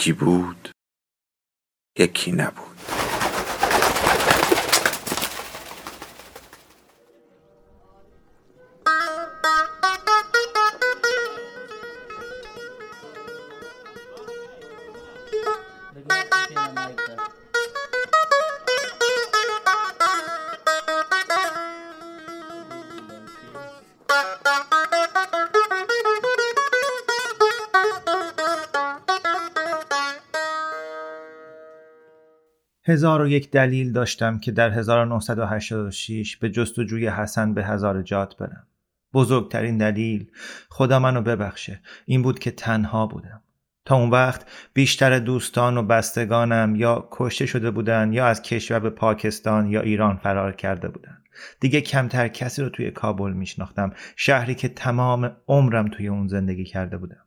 یکی بود یکی نبود. هزار و یک دلیل داشتم که در 1986 به جستجوی حسن به هزار برم. بزرگترین دلیل خدا منو ببخشه این بود که تنها بودم. تا اون وقت بیشتر دوستان و بستگانم یا کشته شده بودن یا از کشور به پاکستان یا ایران فرار کرده بودن. دیگه کمتر کسی رو توی کابل میشناختم شهری که تمام عمرم توی اون زندگی کرده بودم.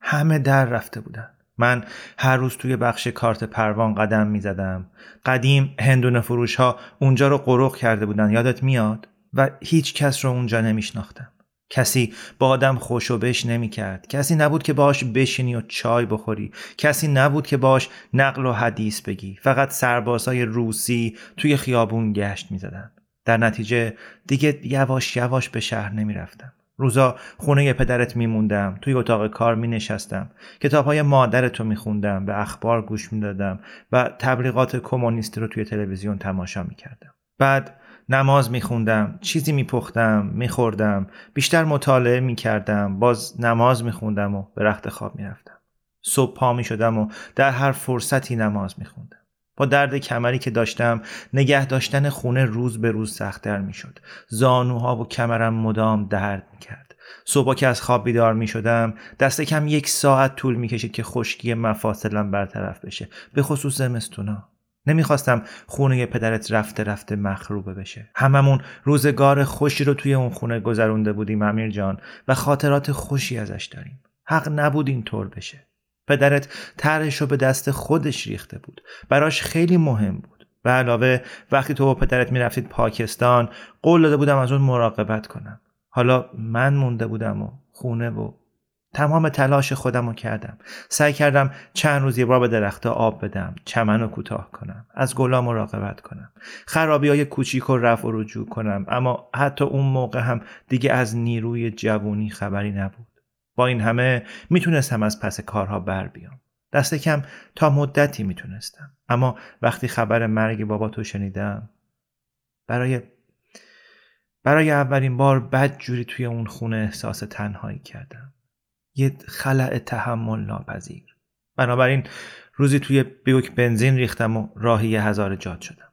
همه در رفته بودن. من هر روز توی بخش کارت پروان قدم می زدم. قدیم هندونه فروش ها اونجا رو قروق کرده بودن یادت میاد و هیچ کس رو اونجا نمیشناختم. کسی با آدم خوشو بش نمی کرد. کسی نبود که باش بشینی و چای بخوری. کسی نبود که باش نقل و حدیث بگی. فقط سربازهای روسی توی خیابون گشت می زدن. در نتیجه دیگه یواش یواش به شهر نمی رفتم. روزا خونه پدرت میموندم توی اتاق کار می نشستم کتاب های مادرتو می خوندم به اخبار گوش می دادم و تبلیغات کمونیستی رو توی تلویزیون تماشا می کردم بعد نماز می خوندم چیزی می پختم می خوردم بیشتر مطالعه می کردم باز نماز می خوندم و به رخت خواب می رفتم صبح پا می شدم و در هر فرصتی نماز می خوندم با درد کمری که داشتم نگه داشتن خونه روز به روز سختتر می شد. زانوها و کمرم مدام درد می کرد. صبح که از خواب بیدار می شدم دست کم یک ساعت طول می کشید که خشکی مفاصلم برطرف بشه. به خصوص زمستونا. نمی‌خواستم خونه پدرت رفته رفته مخروبه بشه هممون روزگار خوشی رو توی اون خونه گذرونده بودیم امیر جان و خاطرات خوشی ازش داریم حق نبود این طور بشه پدرت طرحش رو به دست خودش ریخته بود. براش خیلی مهم بود. به علاوه وقتی تو با پدرت می‌رفتید پاکستان قول داده بودم از اون مراقبت کنم. حالا من مونده بودم و خونه و تمام تلاش خودم رو کردم. سعی کردم چند روز یه بار به درختها آب بدم چمن رو کوتاه کنم از گلا مراقبت کنم. خرابی های کوچیک رو رفع و رجوع کنم اما حتی اون موقع هم دیگه از نیروی جوونی خبری نبود. با این همه می‌تونستم از پس کارها بر بیام. دست کم تا مدتی می‌تونستم. اما وقتی خبر مرگ بابا تو شنیدم برای برای اولین بار بد جوری توی اون خونه احساس تنهایی کردم. یه خلع تحمل ناپذیر. بنابراین روزی توی بیوک بنزین ریختم و راهی هزار جاد شدم.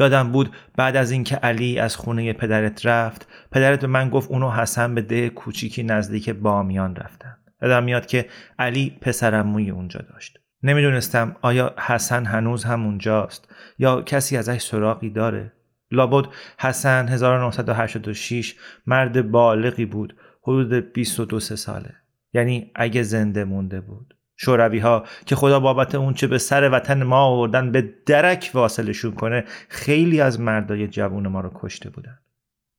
یادم بود بعد از اینکه علی از خونه پدرت رفت پدرت به من گفت اونو حسن به ده کوچیکی نزدیک بامیان رفتن. یادم میاد که علی پسرموی اونجا داشت. نمی‌دونستم آیا حسن هنوز هم اونجاست یا کسی ازش سراغی داره. لابد حسن 1986 مرد بالغی بود حدود 22 ساله. یعنی اگه زنده مونده بود. شوروی ها که خدا بابت اون چه به سر وطن ما آوردن به درک واصلشون کنه خیلی از مردای جوون ما رو کشته بودن.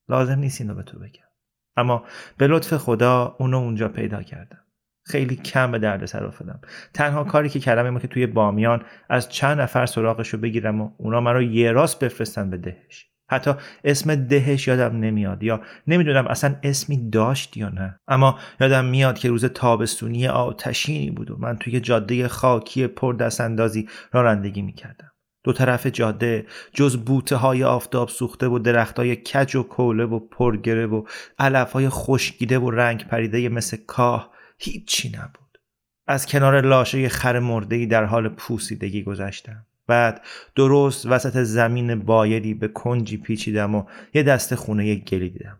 لازم نیست اینو به تو بگم. اما به لطف خدا اونو اونجا پیدا کردم. خیلی کم به درد سر افتادم. تنها کاری که کردم اینه که توی بامیان از چند نفر سراغش رو بگیرم و اونا من رو یه راست بفرستن به دهش. حتی اسم دهش یادم نمیاد یا نمی‌دونم اصلا اسمی داشت یا نه. اما یادم میاد که روز تابستونی آتشینی بود و من توی جاده خاکی پر دست اندازی رانندگی می‌کردم. دو طرف جاده جز بوته های آفتاب سوخته و درخت های کج و کوله و پرگره و علف های خشکیده و رنگ پریده مثل کاه هیچی نبود. از کنار لاشه خر مرده در حال پوسیدگی گذشتم. بعد درست وسط زمین بایدی به کنجی پیچیدم و یه دست خونه گلی دیدم.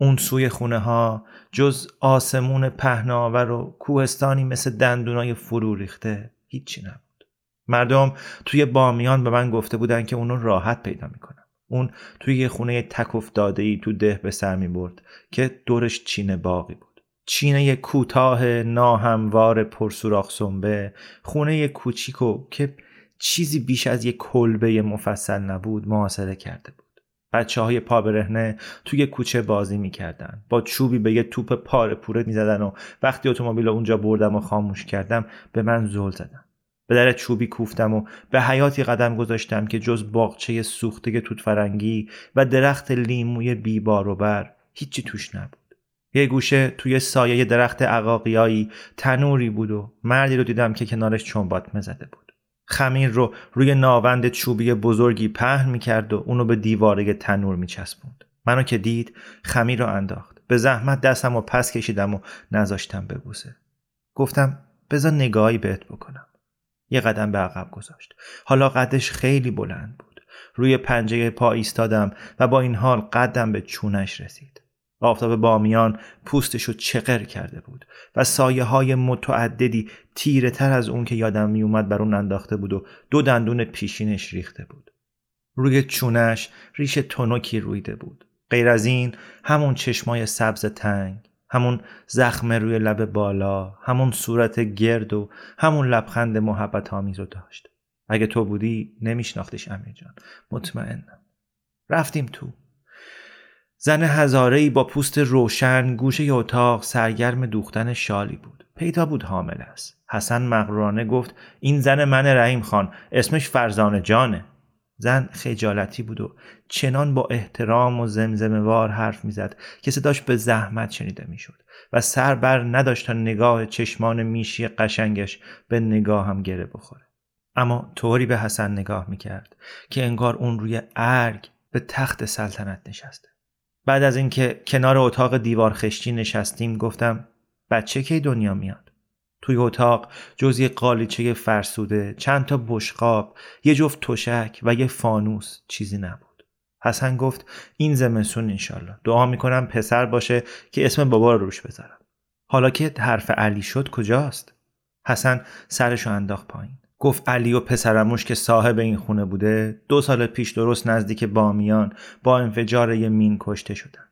اون سوی خونه ها جز آسمون پهناور و کوهستانی مثل دندونای فرو ریخته هیچی نبود. مردم توی بامیان به من گفته بودن که اونو راحت پیدا می‌کنن اون توی یه خونه تک افتاده ای تو ده به سر می برد که دورش چینه باقی بود. چینه کوتاه ناهموار پرسوراخ سنبه خونه کوچیکو که چیزی بیش از یک کلبه مفصل نبود محاصره کرده بود. بچه های پا برهنه توی کوچه بازی می‌کردن. با چوبی به یه توپ پاره پوره می‌زدن و وقتی اتومبیل اونجا بردم و خاموش کردم به من زل زدن. به در چوبی کوفتم و به حیاتی قدم گذاشتم که جز باغچه سوخته توت فرنگی و درخت لیموی بیبار و بر هیچی توش نبود. یه گوشه توی سایه درخت عقاقیایی تنوری بود و مردی رو دیدم که کنارش چنبات زده بود. خمیر رو روی ناوند چوبی بزرگی پهن می‌کرد و اونو به دیواره تنور میچسبوند. منو که دید خمیر رو انداخت. به زحمت دستم و پس کشیدم و نذاشتم ببوسه. گفتم بذار نگاهی بهت بکنم. یه قدم به عقب گذاشت. حالا قدش خیلی بلند بود. روی پنجه پا ایستادم و با این حال قدم به چونش رسید. آفتاب بامیان پوستشو چقر کرده بود و سایه های متعددی تیره تر از اون که یادم میومد بر اون انداخته بود و دو دندون پیشینش ریخته بود. روی چونش ریش تنکی رویده بود. غیر از این همون چشمای سبز تنگ، همون زخم روی لب بالا، همون صورت گرد و همون لبخند محبت آمیز رو داشت. اگه تو بودی نمیشناختش امیر جان. مطمئنم. رفتیم تو. زن هزارهی با پوست روشن گوشه اتاق سرگرم دوختن شالی بود. پیدا بود حامل است. حسن مغرورانه گفت این زن من رحیم خان اسمش فرزانه جانه. زن خجالتی بود و چنان با احترام و زمزمه وار حرف می‌زد که صداش به زحمت شنیده می‌شد و سر بر نداشت تا نگاه چشمان میشی قشنگش به نگاه هم گره بخوره. اما طوری به حسن نگاه می‌کرد که انگار اون روی ارگ به تخت سلطنت نشسته. بعد از اینکه کنار اتاق دیوار خشتی نشستیم گفتم بچه کی دنیا میاد؟ توی اتاق جز یه قالیچه فرسوده چند تا بشقاب یه جفت تشک و یه فانوس چیزی نبود. حسن گفت این زمستون انشالله. دعا می‌کنم پسر باشه که اسم بابا رو روش بذارم. حالا که حرف علی شد کجاست؟ حسن سرشو انداخت پایین. گفت علی و پسرموش که صاحب این خونه بوده دو سال پیش درست نزدیک بامیان با انفجار یه مین کشته شدن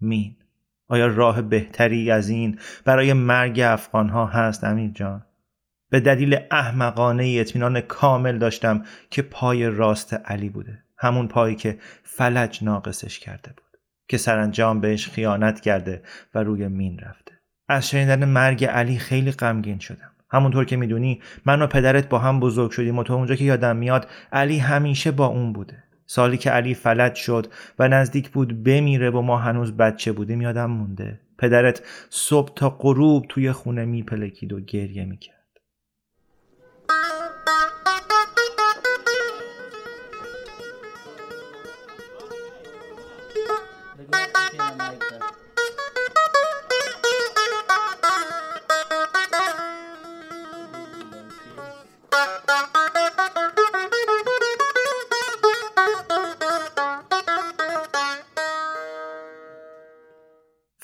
مین. آیا راه بهتری از این برای مرگ افغانها هست امیر جان؟ به دلیل احمقانه اطمینان کامل داشتم که پای راست علی بوده. همون پایی که فلج ناقصش کرده بود. که سرانجام بهش خیانت کرده و روی مین رفته. از شنیدن مرگ علی خیلی غمگین شدم. همونطور که می‌دونی من و پدرت با هم بزرگ شدیم و تا اونجا که یادم میاد علی همیشه با اون بوده. سالی که علی فلج شد و نزدیک بود بمیره و ما هنوز بچه بودیم یادم مونده. پدرت صبح تا غروب توی خونه میپلکید و گریه می‌کرد.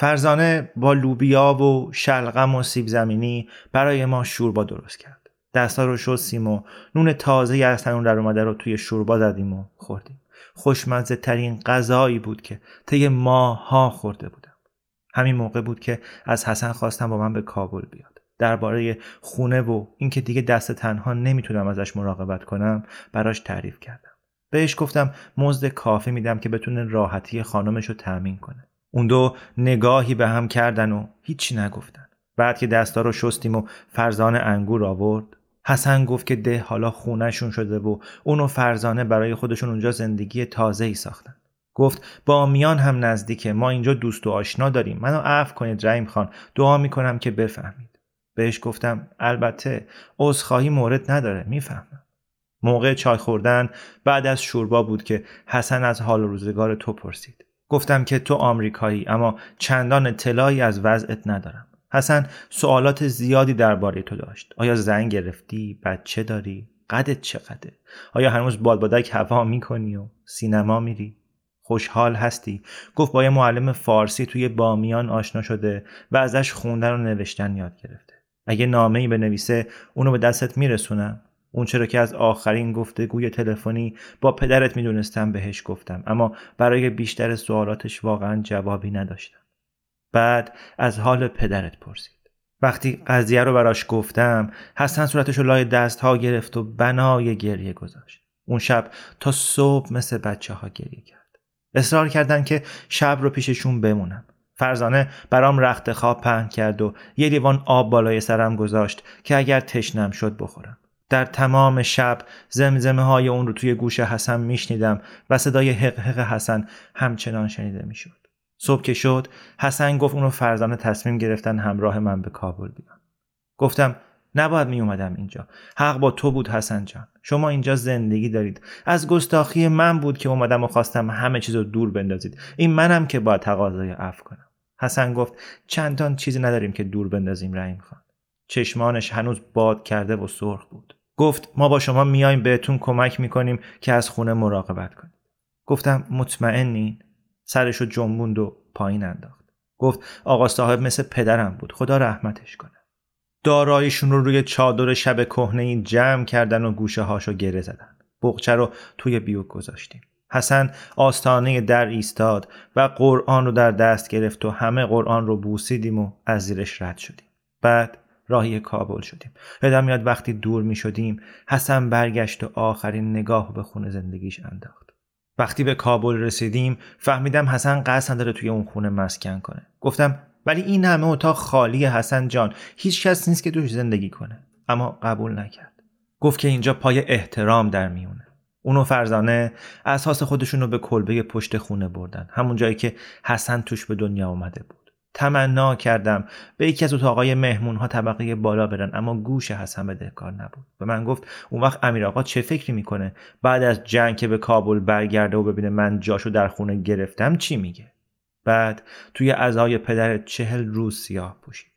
فرزانه با لوبیا و شلغم و سیب زمینی برای ما شوربا درست کرد. دستا رو شستیم و نون تازه از تنون در اومده رو توی شوربا زدیم و خوردیم. خوشمزه ترین غذایی بود که طی ماها خورده بودم. همین موقع بود که از حسن خواستم با من به کابل بیاد. درباره خونه و اینکه دیگه دست تنها نمی‌تونم ازش مراقبت کنم براش تعریف کردم. بهش گفتم مزد کافی میدم که بتونه راحتی خانمش رو تأمین کنه. اون دو نگاهی به هم کردن و هیچی نگفتن. بعد که دستا رو شستیم و فرزانه انگور آورد حسن گفت که ده حالا خونهشون شده و اون و فرزانه برای خودشون اونجا زندگی تازه ای ساختن. گفت با میان هم نزدیکه ما اینجا دوست و آشنا داریم. منو عفو کنید رحیم خان دعا می‌کنم که بفهمید. بهش گفتم البته عذرخواهی مورد نداره می‌فهمم. موقع چای خوردن بعد از شوربا بود که حسن از حال روزگار تو پرسید. گفتم که تو آمریکایی اما چندان اطلاعی از وضعت ندارم. حسن سوالات زیادی درباره تو داشت. آیا زنگ گرفتی؟ بچه داری؟ قدت چقدره؟ آیا هنوز بادبادک هوا می‌کنی و سینما میری؟ خوشحال هستی؟ گفت با یه معلم فارسی توی بامیان آشنا شده و ازش خوندن و نوشتن یاد گرفته. اگه نامه ای بنویسه اونو به دستت میرسونم. اون چرا که از آخرین گفتگوی تلفنی با پدرت می‌دونستم بهش گفتم اما برای بیشتر سوالاتش واقعا جوابی نداشتم. بعد از حال پدرت پرسید. وقتی قضیه رو براش گفتم حسن صورتش رو لای دست ها گرفت و بنای گریه گذاشت. اون شب تا صبح مثل بچه ها گریه کرد. اصرار کردن که شب رو پیششون بمونم. فرزانه برام رخت خواب پهن کرد و یه لیوان آب بالای سرم گذاشت که اگر تشنم شد بخورم. در تمام شب زمزمه های اون رو توی گوش حسن میشنیدم و صدای حق حق حسن همچنان شنیده می‌شد. صبح که شد حسن گفت اونو فرزانه تصمیم گرفتن همراه من به کابل بیان. گفتم نباید می اومدم اینجا. حق با تو بود حسن جان. شما اینجا زندگی دارید. از گستاخی من بود که اومدم و خواستم همه چیز رو دور بندازید. این منم که باید تقاضای عفو کنم. حسن گفت چندان چیزی نداریم که دور بندازیم رحیم خان. چشمانش هنوز باد کرده و سرخ بود. گفت ما با شما میایم بهتون کمک می‌کنیم که از خونه مراقبت کنید. گفتم مطمئنین؟ سرشو جنبوند و پایین انداخت. گفت آقا صاحب مثل پدرم بود خدا رحمتش کنه. دارایشون رو روی چادر شب کهنه این جمع کردن و گوشه هاشو گره زدن. بغچه رو توی بیوک گذاشتیم. حسن آستانه در ایستاد و قرآن رو در دست گرفت و همه قرآن رو بوسیدیم و از زیرش رد شدیم. بعد راهی کابل شدیم. یادم میاد وقتی دور می شدیم حسن برگشت و آخرین نگاه به خونه زندگیش انداخت. وقتی به کابل رسیدیم فهمیدم حسن قصد نداره توی اون خونه مسکن کنه. گفتم ولی این همه اتاق خالی حسن جان. هیچ کس نیست که توش زندگی کنه. اما قبول نکرد. گفت که اینجا پای احترام در میونه. اونو فرزانه اساس خودشون رو به کلبه پشت خونه بردن. همون جایی که حسن توش به دنیا آمده بود. تمنا کردم. به یکی از اتاقای مهمون ها طبقه بالا برن اما گوش حسن به دهکار نبود. به من گفت اون وقت امیر آقا چه فکری می‌کنه؟ بعد از جنگ که به کابل برگرده و ببینه من جاشو در خونه گرفتم چی میگه؟ بعد توی ازای پدر چهل روز سیاه پوشید.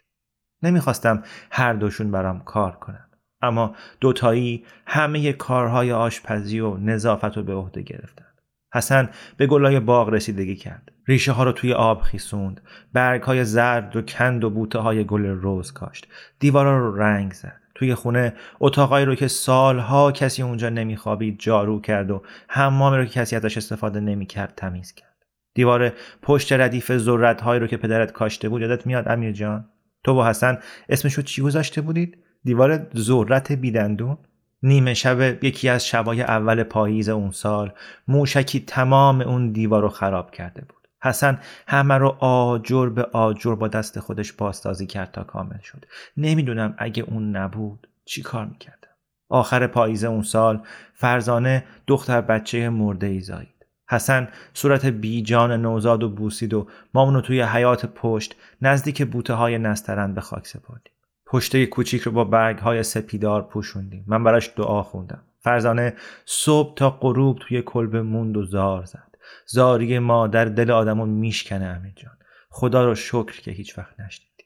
نمی‌خواستم هر دوشون برام کار کنن اما دوتایی همه کارهای آشپزی و نظافت رو به عهده گرفتن. حسن به گلای باغ رسیدگی کرد. ریشه ها رو توی آب خیسوند. برگ های زرد و کند و بوته های گل روز کاشت. دیوارا رو رنگ زد. توی خونه اتاقایی رو که سالها کسی اونجا نمیخوابید جارو کرد و حمامی رو که کسی ازش استفاده نمی‌کرد تمیز کرد. دیوار پشت ردیف ذرت هایی رو که پدرت کاشته بود یادت میاد امیر جان تو با حسن اسمشو چی گذاشته بودید؟ دیوار ذرت بیدندون؟ نیمه شب یکی از شبای اول پاییز اون سال موشکی تمام اون دیوار رو خراب کرده بود. حسن همه رو آجر به آجر با دست خودش پاسدازی کرد تا کامل شد. نمی‌دونم اگه اون نبود چی کار می‌کردم. آخر پاییز اون سال فرزانه دختر بچه مرده ای زایی حسن صورت بیجان نوزاد و بوسید و ما اونو توی حیات پشت نزدیک بوته های نسترن به خاک سپردیم پشته کوچیک رو با برگ های سپیدار پوشوندیم. من براش دعا خوندم. فرزانه صبح تا غروب توی کلب موند و زار زد. زاری ما در دل آدمو میشکنه امیر جان. خدا رو شکر که هیچ وقت نشنیدی.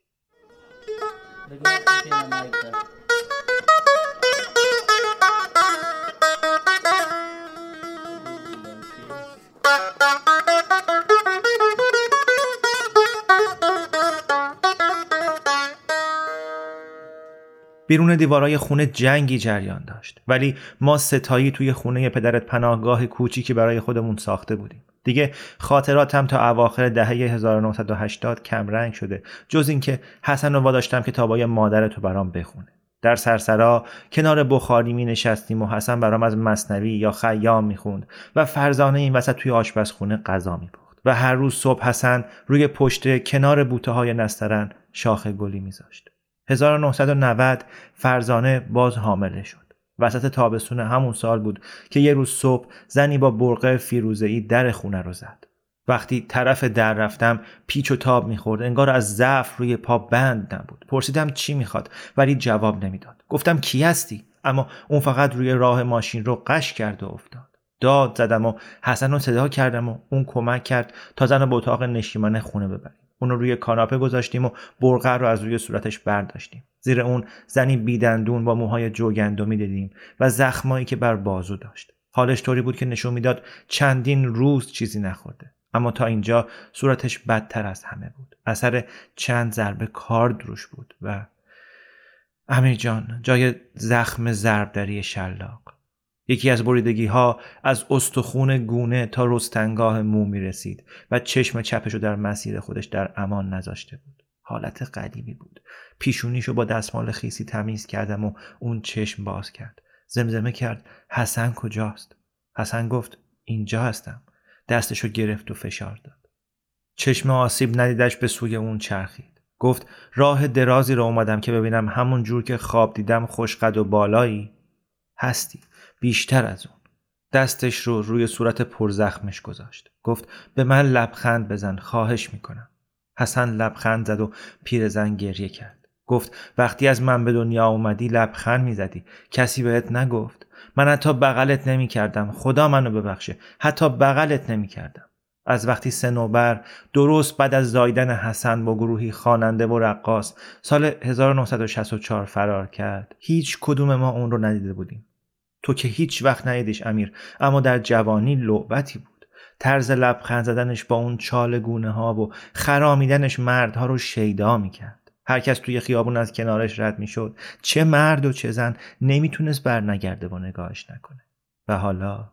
بیرون دیوارای خونه جنگی جریان داشت. ولی ما ستایی توی خونه پدرت پناهگاه کوچیکی برای خودمون ساخته بودیم. دیگه خاطراتم تا اواخر دهه 1980 کم رنگ شده. جز اینکه حسن رو واداشتم که تابای مادرتو برام بخونه. در سرسرا کنار بخاری می نشستیم و حسن برام از مصنوی یا خیام می خوند و فرزانه این وسط توی آشپزخونه غذا می پخت. و هر روز صبح حسن روی پشت کنار بوته های نسترن شاخ گلی میذاشت 1990 فرزانه باز حامله شد. وسط تابستون همون سال بود که یه روز صبح زنی با برقه فیروزه‌ای در خونه رو زد. وقتی طرف در رفتم پیچ و تاب می‌خورد انگار از ضعف روی پا بند نبود. پرسیدم چی می‌خواد ولی جواب نمی‌داد. گفتم کی هستی؟ اما اون فقط روی راه ماشین رو قش کرد و افتاد. داد زدم و حسن رو صدا کردم و اون کمک کرد تا زن به اتاق نشیمن خونه ببریم. اون رو روی کاناپه گذاشتیم و برقه رو از روی صورتش برداشتیم. زیر اون زنی بیدندون با موهای جوگندمی دیدیم و زخمایی که بر بازو داشت. حالش طوری بود که نشون می‌داد چندین روز چیزی نخورده. اما تا اینجا صورتش بدتر از همه بود. اثر چند ضربه کار دروش بود و امیر جان جای زخم ضربدری شلاق. یکی از بریدگی ها از استخون گونه تا رستنگاه مو می رسید و چشم چپشو در مسیر خودش در امان نذاشته بود. حالت قدیمی بود. پیشونیشو با دستمال خیسی تمیز کردم و اون چشم باز کرد. زمزمه کرد. حسن کجاست؟ حسن گفت اینجا هستم. دستشو گرفت و فشار داد. چشم آسیب ندیدش به سوی اون چرخید. گفت راه درازی رو اومدم که ببینم همون جور که خواب دیدم خوشقد و بالایی. هستی. بیشتر از اون. دستش رو روی صورت پرزخمش گذاشت. گفت به من لبخند بزن خواهش می‌کنم. حسن لبخند زد و پیرزن گریه کرد. گفت وقتی از من به دنیا اومدی لبخند می‌زدی. کسی بهت نگفت. من حتی بغلت نمی کردم خدا منو ببخشه. حتی بغلت نمی کردم از وقتی سنوبر درست بعد از زایدن حسن با گروهی خواننده و رقاص سال 1964 فرار کرد هیچ کدوم ما اون رو ندیده بودیم. تو که هیچ وقت ندیدیش امیر. اما در جوانی لعبتی بود. طرز لبخند زدنش با اون چال گونه ها و خرامیدنش مردها رو شیدا می‌کرد. هر کس توی خیابون از کنارش رد می‌شد. چه مرد و چه زن نمی‌تونست برنگرده و نگاهش نکنه. و حالا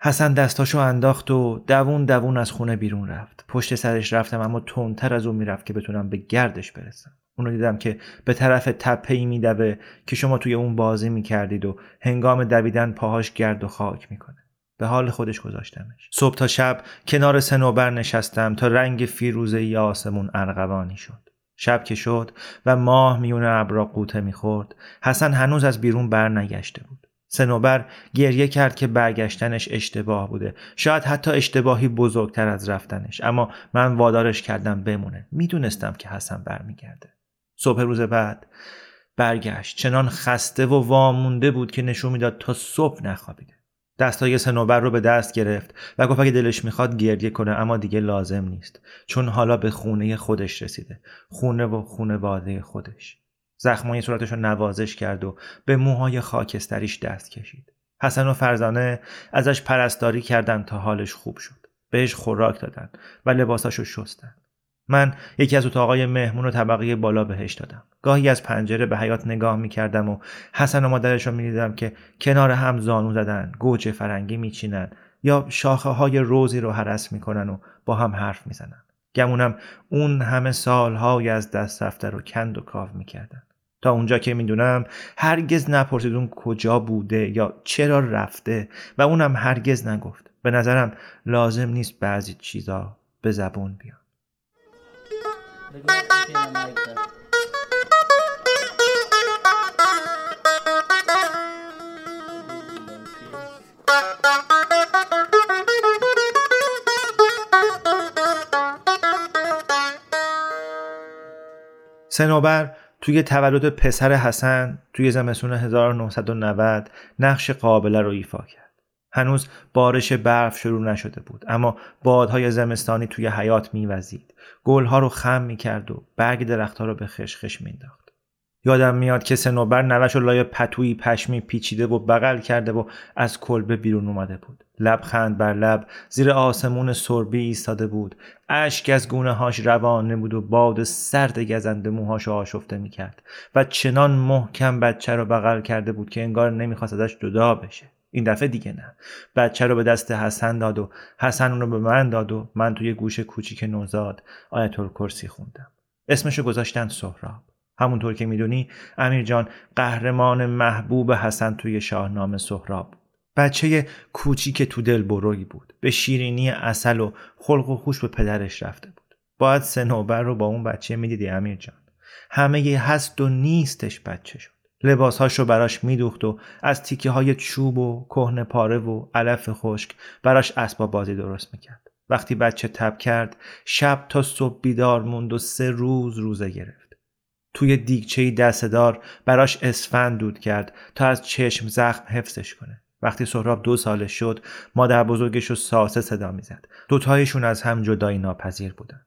حسن دستاشو انداخت و دوون دوون از خونه بیرون رفت. پشت سرش رفتم اما تندتر از اون می‌رفت که بتونم به گردش برسم. اونو دیدم که به طرف تپه ای میدوه که شما توی اون بازی می‌کردید و هنگام دویدن پاهاش گرد و خاک می‌کنه. به حال خودش گذاشتمش. صبح تا شب کنار سنوبر نشستم تا رنگ فیروزه آسمون ارغوانی شد. شب که شد و ماه میون ابرا قوطه می‌خورد. حسن هنوز از بیرون بر نگشته بود. سنوبر گریه کرد که برگشتنش اشتباه بوده. شاید حتی اشتباهی بزرگتر از رفتنش. اما من وادارش کردم بمونه. می‌دونستم که حسن برمیگرده. صبح روز بعد برگشت. چنان خسته و وامونده بود که نشون می‌داد تا صبح نخوابیده. دستای سنوبر رو به دست گرفت و گفت اگه دلش می‌خواد گریه کنه اما دیگه لازم نیست. چون حالا به خونه خودش رسیده. خونه و خونواده خودش. زخمای صورتش رو نوازش کرد و به موهای خاکستریش دست کشید. حسن و فرزانه ازش پرستاری کردن تا حالش خوب شد. بهش خوراک دادن و لباساشو شستن من یکی از اتاقای مهمون و طبقه بالا بهش دادم. گاهی از پنجره به حیات نگاه می‌کردم و حسن و مادرش رو می‌دیدم که کنار هم زانو زدن گوجه فرنگی میچینن یا شاخه های روزی رو حرس می‌کنن و با هم حرف می‌زنن. گمونم اون همه سالهای از دست رفته رو کند و کاو می‌کردن. تا اونجا که می‌دونم هرگز نپرسید اون کجا بوده یا چرا رفته و اونم هرگز نگفت. به نظرم لازم نیست بعضی چیزا به زبون سنوبر توی تولد پسر حسن توی زمستون 1990 نقش قابله رو ایفا کرد. هنوز بارش برف شروع نشده بود اما بادهای زمستانی توی حیات میوزید. گلها رو خم می‌کرد و برگ درختها رو به خشخش مینداخت یادم میاد که سنوبر نوش و لای پتویی پشمی پیچیده و بغل کرده و از کلبه بیرون اومده بود. لبخند بر لب زیر آسمون سربی ایستاده بود. اشک از گونه هاش روانه بود و باد سرد گزنده موهاش آشفته می‌کرد و چنان محکم بچه رو بغل کرده بود که انگار نمی‌خواست ازش جدا بشه. این دفعه دیگه نه. بچه رو به دست حسن داد و حسن اون رو به من داد و من توی گوش کوچیک نوزاد آیت کرسی خوندم. اسمشو گذاشتن سهراب. همونطور که می‌دونی امیر جان قهرمان محبوب حسن توی شاهنامه سهراب بود. بچه کوچیک تو دل بروی بود. به شیرینی اصل و خلق و خوش به پدرش رفته بود. باید سنوبر رو با اون بچه می‌دیدی امیر جان. همه هست و نیستش بچه شد لباسهاش رو براش میدوخت و از تیکه های چوب و کهنه پاره و علف خشک براش اسباب بازی درست می‌کرد. وقتی بچه تب کرد شب تا صبح بیدار موند و سه روز روزه گرفت. توی دیگچه دستدار براش اسفند دود کرد تا از چشم زخم حفظش کنه. وقتی سهراب دو ساله شد مادر بزرگش رو ساسه صدا می‌زد. دوتایشون از هم جدایی ناپذیر بودن.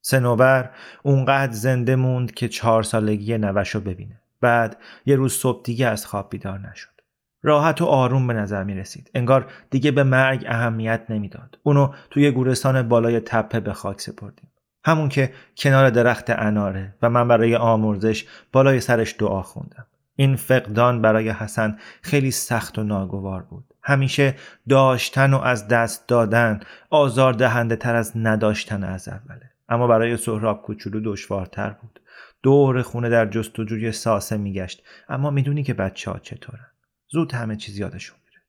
سنوبر اونقدر زنده موند که چهار سالگی نوش رو ببینه. بعد یه روز صبح دیگه از خواب بیدار نشد راحت و آروم به نظر می رسید. انگار دیگه به مرگ اهمیت نمی‌داد. اونو توی گورستان بالای تپه به خاک سپردیم. همون که کنار درخت اناره و من برای آمرزش بالای سرش دعا خوندم. این فقدان برای حسن خیلی سخت و ناگوار بود. همیشه داشتن و از دست دادن آزار دهنده تر از نداشتن از اوله. اما برای سهراب کوچولو دشوارتر بود. دور خونه در جستجوی ساسه میگشت اما می‌دونی که بچه ها چطورن. زود همه چیز یادشون میره.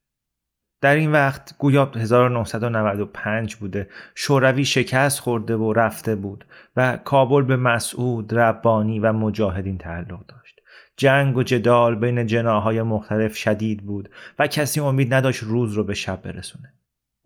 در این وقت گویا 1995 بوده شوروی شکست خورده و رفته بود و کابل به مسعود، ربانی و مجاهدین تعلق داشت. جنگ و جدال بین جناهای مختلف شدید بود و کسی امید نداشت روز رو به شب برسونه.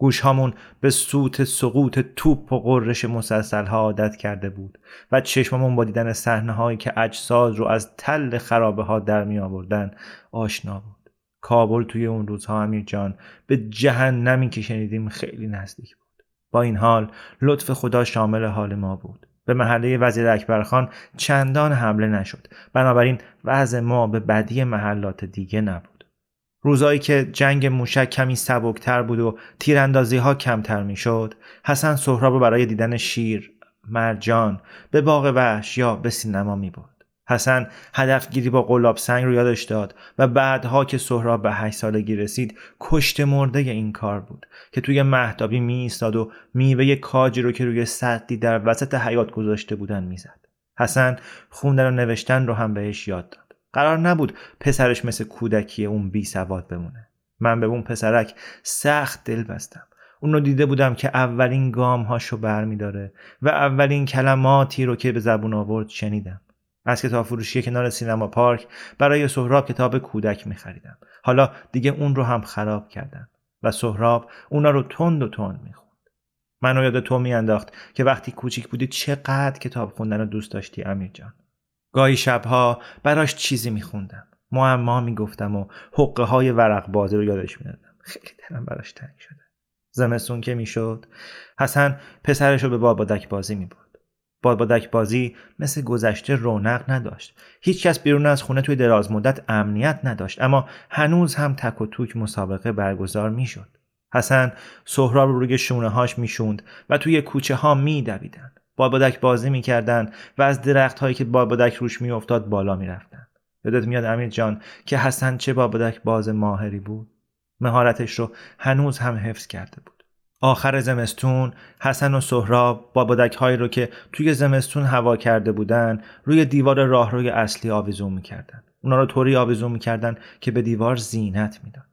گوش هامون به سوت سقوط توپ و قررش مسلسل ها عادت کرده بود و چشممون با دیدن صحنه هایی که اجساد رو از تل خرابه ها در می آوردن آشنا بود. کابل توی اون روزها امیر جان به جهنمی که شنیدیم خیلی نزدیک بود. با این حال لطف خدا شامل حال ما بود. به محله وزیر اکبرخان چندان حمله نشد. بنابراین وضع ما به بدی محلات دیگه نبود. روزایی که جنگ موشک کمی سبکتر بود و تیراندازی ها کمتر می‌شد حسن سهراب برای دیدن شیر مرجان به باغ وحش یا به سینما می برد. حسن هدفگیری با قلاب سنگ رو یادش داد و بعدها که سهراب به هشت سالگی رسید کشت مرده این کار بود که توی مهدابی می ایستاد و میوه کاجی رو که روی سطلی در وسط حیات گذاشته بودن می‌زد. حسن خوندن و نوشتن رو هم بهش یاد داد. قرار نبود پسرش مثل کودکی اون بی سواد بمونه من به اون پسرک سخت دل بستم اونو دیده بودم که اولین گام هاشو بر می داره و اولین کلماتی رو که به زبون آورد شنیدم از کتاب فروشی کنار سینما پارک برای سهراب کتاب کودک می خریدم. حالا دیگه اون رو هم خراب کردم و سهراب اونا رو تند و تند می خوند. منو یاد تو می انداخت که وقتی کوچیک بودی چقدر کتاب خوندن رو دوست داشتی امیر جان. گاهی شبها براش چیزی میخوندم. معما می‌گفتم و حقه های ورق بازی رو یادش می‌دادم خیلی دلم براش تنگ شده. زمستون که می‌شد حسن پسرش رو به بابادک بازی می‌برد. بابادک بازی مثل گذشته رونق نداشت. هیچکس بیرون از خونه توی دراز مدت امنیت نداشت اما هنوز هم تک و توک مسابقه برگزار می‌شد. حسن سهراب رو روی شونه هاش می‌شوند و توی کوچه ها میدویدن بابادک بازی می‌کردن و از درخت هایی که بابادک روش میافتاد بالا می‌رفتن یادت میاد امیر جان که حسن چه بابادک باز ماهری بود؟ مهارتش رو هنوز هم حفظ کرده بود. آخر زمستون حسن و سهراب بابادک هایی رو که توی زمستون هوا کرده بودن روی دیوار راهروی اصلی آویزون می‌کردن اونا رو طوری آویزون می‌کردن که به دیوار زینت می‌داد.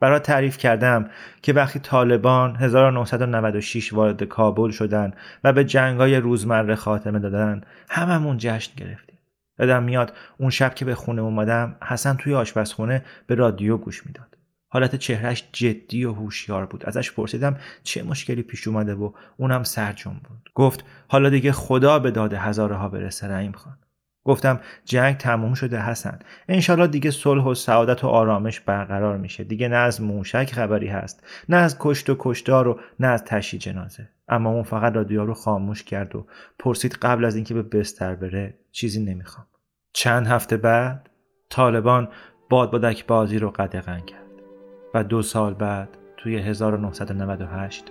برای تعریف کردم که وقتی طالبان 1996 وارد کابل شدن و به جنگای روزمره خاتمه دادن هممون جشن گرفتیم. یادم میاد اون شب که به خونه اومدم حسن توی آشپزخونه به رادیو گوش می‌داد. حالت چهرش جدی و هوشیار بود. ازش پرسیدم چه مشکلی پیش اومده و اونم سرجم بود. گفت حالا دیگه خدا به داد هزاره ها برسه رحیم خان. گفتم جنگ تموم شده حسن. انشالله دیگه صلح و سعادت و آرامش برقرار میشه. دیگه نه از موشک خبری هست نه از کشت و کشتار و نه از تشی جنازه. اما اون فقط رادیو رو خاموش کرد و پرسید قبل از اینکه به بستر بره چیزی نمی‌خوام. چند هفته بعد طالبان باد بادک بازی رو قدغن کرد و دو سال بعد توی 1998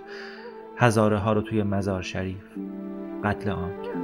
هزاره ها رو توی مزار شریف قتل عام کرد.